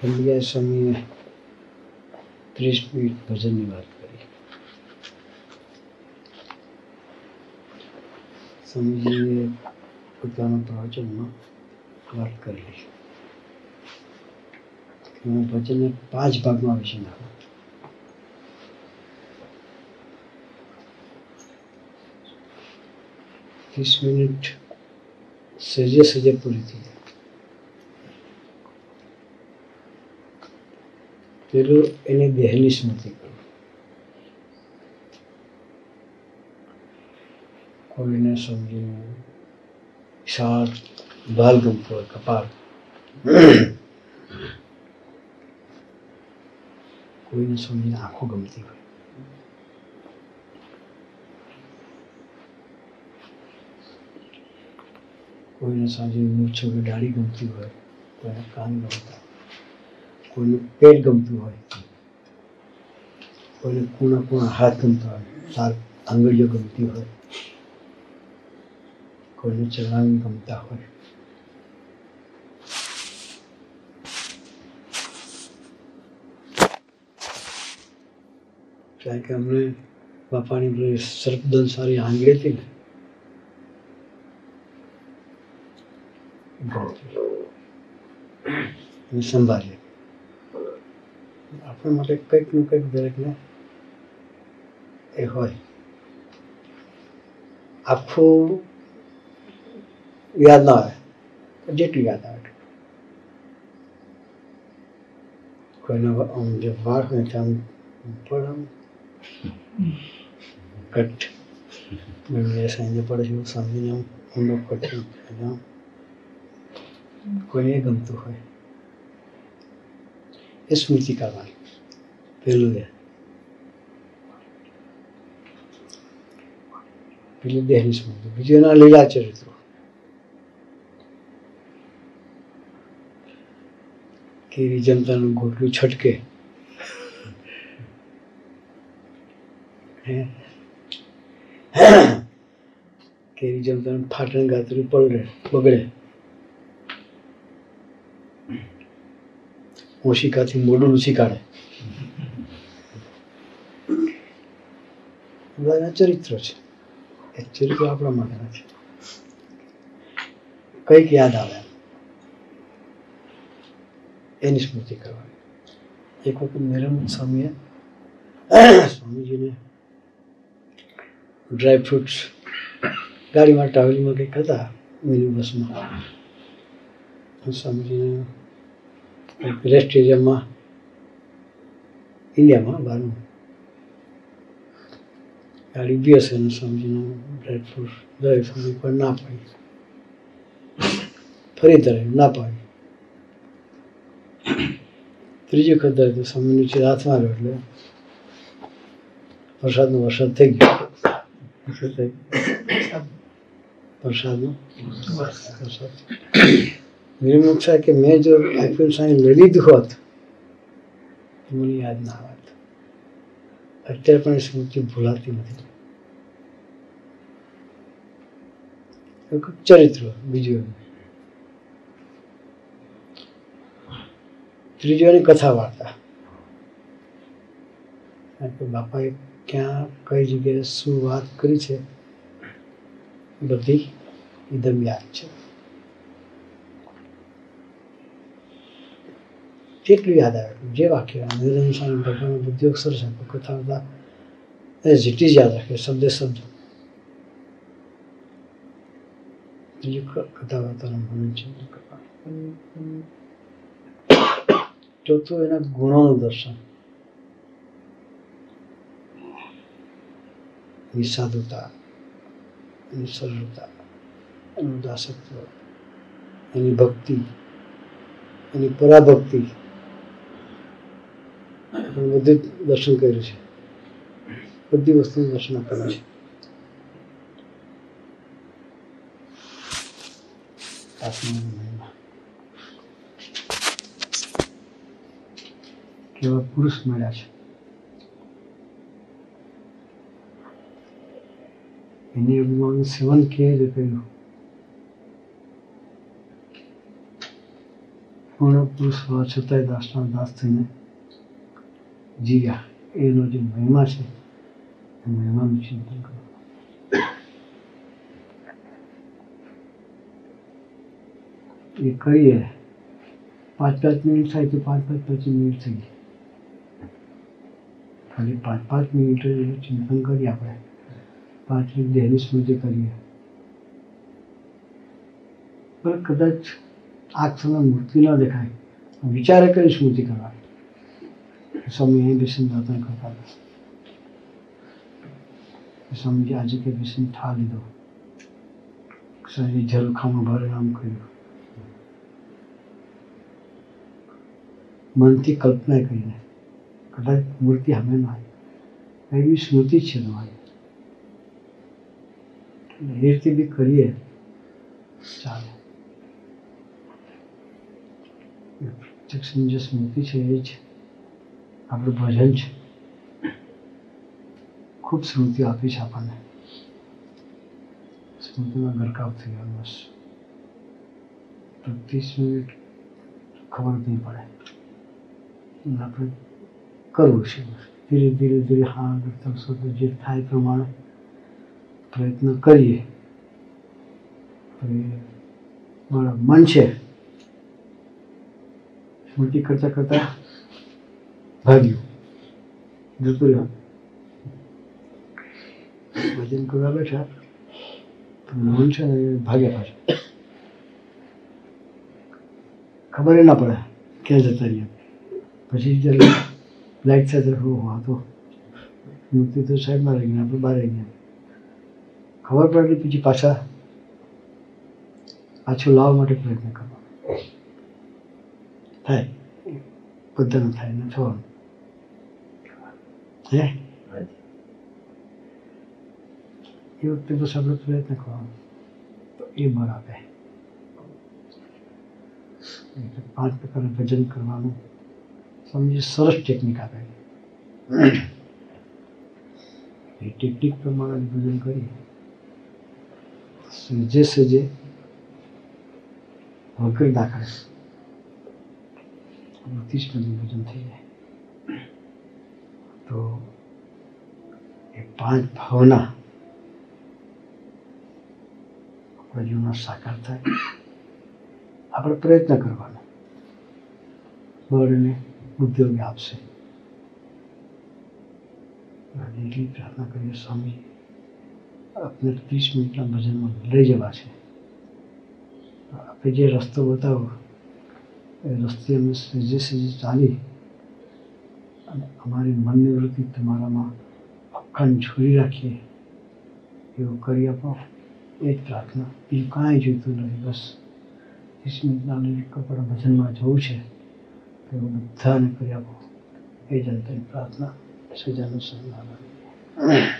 પંડ્યા સ્વામીએ ત્રીસ મિનિટ ભજનની વાત કરી. સ્વામીજીએ પોતાના પ્રવચનમાં વાત કરેલી હું ભજનને પાંચ ભાગમાં વિશે નાખું ત્રીસ મિનિટ સહેજે સહેજે પૂરી થઈ જાય પેલું એની દેહની સ્મૃતિ કોઈને સમજીને વિશાળ ભાલ ગમતું હોય, કપાળ. કોઈને સમજીને આંખો ગમતી હોય. કોઈને સાંજે મૂછો કે દાઢી ગમતી હોય, કોઈને કાન ગમતા કોઈનું પેટ ગમતું હોય કોઈને કૂણા કૂણા હાથ ગમતા હોય સાત આંગળીઓ ગમતી હોય કોઈને ચલાવી ગમતા હોય. કારણ કે અમને બાપાની પેલી સર્પદન સારી આંગળી હતી ને. સંભાળીએ. આપણા માટે કંઈક ને કંઈક દરેકને એ હોય. આખું યાદ ના આવે, પણ જેટલું યાદ આવે કોઈનો આમ જે વાળ હોય તો આમ ઉપર આમ કટ. મેળવે સાંજે પડે છે સમજીને આમ ઊંડો કટ કોઈને ગમતું હોય. એ સ્મૃતિ કરવાની પેલું એ પેલી દેહની સ્મૃતિ બીજું એના લીલા ચરિત્રો કેવી જમતાનું ગોટલું છટકે હે જનતાનું ફાટણ ગાતરું પલળે બગડે ઓશિકાથી મોઢું લૂછી કાઢે. ચરિત્ર છે, એ ચરિત્ર આપણા માટેના છે. કંઈક યાદ આવે. એની સ્મૃતિ કરવાની. એક વખત નિરંત સ્વામીએ, સ્વામીજીને ડ્રાય ફ્રૂટ્સ ગાડીમાં ટ્રાવેલિંગમાં કંઈક હતા મિની બસમાં સ્વામીજીને એક રેસ્ટ એરિયામાં ઇન્ડિયામાં બહારનું ગાડી બીએસએ અને સ્વામીજીને ડ્રાય ફ્રૂટ દરેક સ્વામી પર ના પાડી ફરી ધરે ના પાડી ત્રીજી વખત ધરે તો સ્વામી નીચે હાથ માર્યો એટલે વરસાદનો વરસાદ થઈ ગયો શું થઈ ગયું? વરસાદનો વરસાદ નિર્મુખ સાહેબ કે મેં જો આઈપીએલ સાયન્સ લઈ લીધું હોત મને યાદ ના આવત અત્યારે પણ સ્મૃતિ ભૂલાતી નથી. ચરિત્ર, બીજું. એની કથા વાર્તા. બાપાએ ક્યાં, કઈ જગ્યાએ શું વાત કરી છે બધી એકદમ યાદ છે. જેટલું યાદ આવે. જે વાક્ય નિરંજન સ્વામી ભગવાનનો બુદ્ધિ, અક્ષર છે કથા બધા એ જેટલી જ યાદ રાખે, શબ્દે શબ્દ. ક- કથા વાર્તાનું છે. ચોથું એના ગુણોનું દર્શન. એની સાધુતા એની સરળતા એનું દાસત્વ, એની ભક્તિ, એની પરાભક્તિ. એ બધું દર્શન કર્યું છે. બધી વસ્તુનું દર્શન આપેલું છે. કેવા પુરુષ મળ્યા છે? એની અભિમાનનું સેવન કેવી રીતે કર્યું? પૂર્ણ પુરુષ હોવા છતાંય દાસના દાસ થઈને જીવ્યા. એનો જે મહિમા છે, એ મહિમાનું ચિંતન કરો એ કહીએ, પાંચ પાંચ મિનિટ થાય તો પાંચ પાંચ પચીસ મિનિટ થઈ ગઈ ખાલી પાંચ પાંચ મિનિટ ચિંતન કરીએ આપણે. પાંચ મિનિટ દેહની સ્મૃતિ કરીએ. પણ કદાચ આ સમય મૂર્તિ ન દેખાય. વિચારે કરી સ્મૃતિ કરવાની? સ્વામી અહીં બેસીને દાતન કરતા હતા સ્વામીજી આજે કે બેસીને ઠા લીધો શરીર ઝરૂખામાં ભરે આમ કર્યું મનથી કલ્પના કરીને કદાચ મૂર્તિ સામે ન આવી એવી સ્મૃતિ જ છે તમારી એટલે એ રીતે બી કરીએ ચાલે પ્રત્યક્ષની જે સ્મૃતિ છે એ જ આપણું ભજન છે. ખૂબ સ્મૃતિઓ આપી છે આપણને. સ્મૃતિમાં ગરકાવ થઈ ગયો, બસ. મિનિટ ખબર જ નહીં પડે. આપણે કરવું છે. ધીરે ધીરે ધીરે હા કરતા શબ્દ જે થાય પ્રમાણે પ્રયત્ન કરીએ. મારા મન છે. સ્મૃતિ કરતાં કરતાં ભાગ્યું જતું રહ્યું ભજન કરવા બેઠા મન છે ને ભાગ્યા પાછા ખબર ના પડે ક્યાં જતા રહ્યા પછી જ્યારે લાઈટ સાથે હો હા તો મૂર્તિ તો સાઈડમાં રહી ગયા આપણે બહાર રહી ગયા ખબર પડે પછી પાછા પાછું લાવવા માટે પ્રયત્ન કરવાનો થાય બધાનું થાય ને થવાનું હે એ વખતે તો આપણે પ્રયત્ન કરવાનો તો એ બળ આપે એટલે પાંચ પ્રકારનું ભજન કરવાનું સમજી સરસ ટેકનિક આપે એ ટેકનિક પ્રમાણે ભજન કરી સજે સજે વગર દાખલે ત્રીસ મિનિટ ભજન થઈ જાય તો એ પાંચ ભાવના આપણા જીવનમાં સાકાર થાય. આપણે પ્રયત્ન કરવાનો. બળને ઉદ્યોગ આપશે. એટલી પ્રાર્થના કરીએ, સ્વામી આપણે ત્રીસ મિનિટના ભજનમાં લઈ જવા છે. આપણે જે રસ્તો બતાવો, એ રસ્તે અમે સહેજે સહેજે ચાલી અને અમારી મનની વૃત્તિ તમારામાં અખંડ છોડી રાખીએ. એવું કરી આપો. એ જ પ્રાર્થના. બીજું કાંઈ જોઈતું નથી. બસ ત્રીસ મિનિટના કપડા ભજનમાં જવું છે. તો એવું બધાને કરી આપો. એ જનતાની પ્રાર્થના. સજાનું સન્માન.